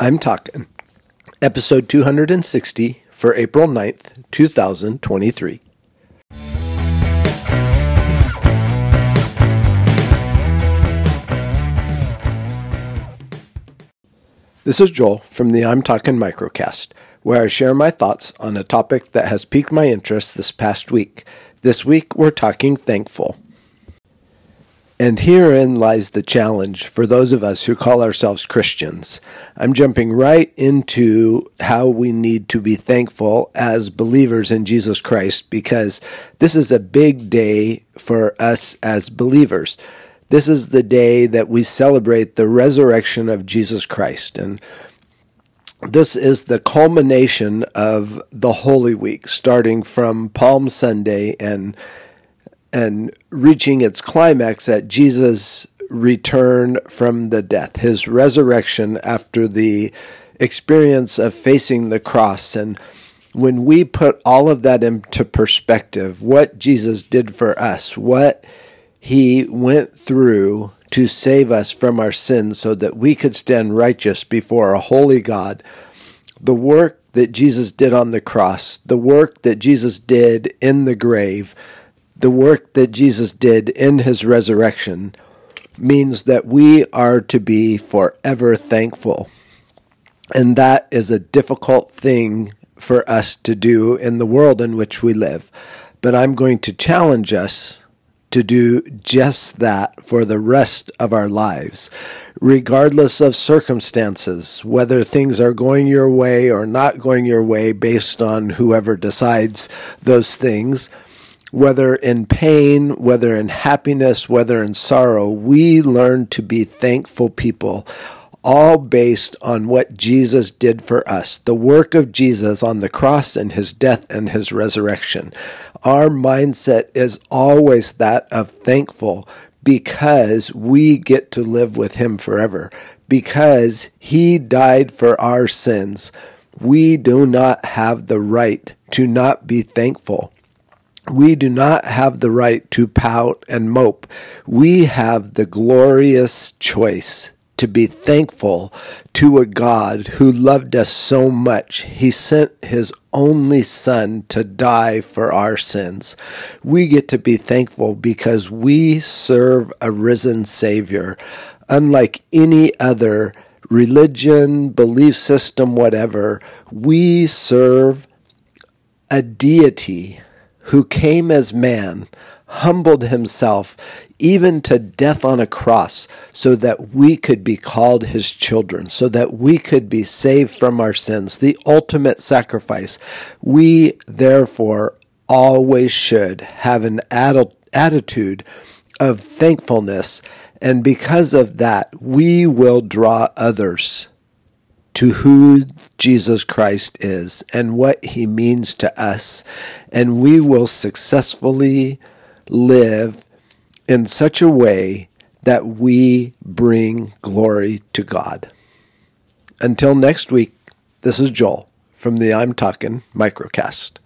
I'm talking episode 260 for April 9th, 2023. This is Joel from the I'm Talking Microcast, where I share my thoughts on a topic that has piqued my interest this past week. This week, we're talking thankful. And herein lies the challenge for those of us who call ourselves Christians. I'm jumping right into how we need to be thankful as believers in Jesus Christ because this is a big day for us as believers. This is the day that we celebrate the resurrection of Jesus Christ. And this is the culmination of the Holy Week, starting from Palm Sunday and and reaching its climax at Jesus' return from the death, his resurrection after the experience of facing the cross. And when we put all of that into perspective, what Jesus did for us, what he went through to save us from our sins so that we could stand righteous before a holy God, the work that Jesus did on the cross, the work that Jesus did in the grave, the work that Jesus did in his resurrection means that we are to be forever thankful. And that is a difficult thing for us to do in the world in which we live. But I'm going to challenge us to do just that for the rest of our lives, regardless of circumstances, whether things are going your way or not going your way based on whoever decides those things whether in pain, whether in happiness, whether in sorrow, we learn to be thankful people, all based on what Jesus did for us, the work of Jesus on the cross and his death and his resurrection. Our mindset is always that of thankful because we get to live with him forever, because he died for our sins. We do not have the right to not be thankful. We do not have the right to pout and mope. We have the glorious choice to be thankful to a God who loved us so much. He sent his only son to die for our sins. We get to be thankful because we serve a risen Savior, unlike any other religion, belief system, whatever. We serve a deity who came as man, humbled himself even to death on a cross, so that we could be called his children, so that we could be saved from our sins, the ultimate sacrifice. We, therefore, always should have an attitude of thankfulness, and because of that, we will draw others to who Jesus Christ is and what he means to us, and we will successfully live in such a way that we bring glory to God. Until next week, this is Joel from the I'm Talking Microcast.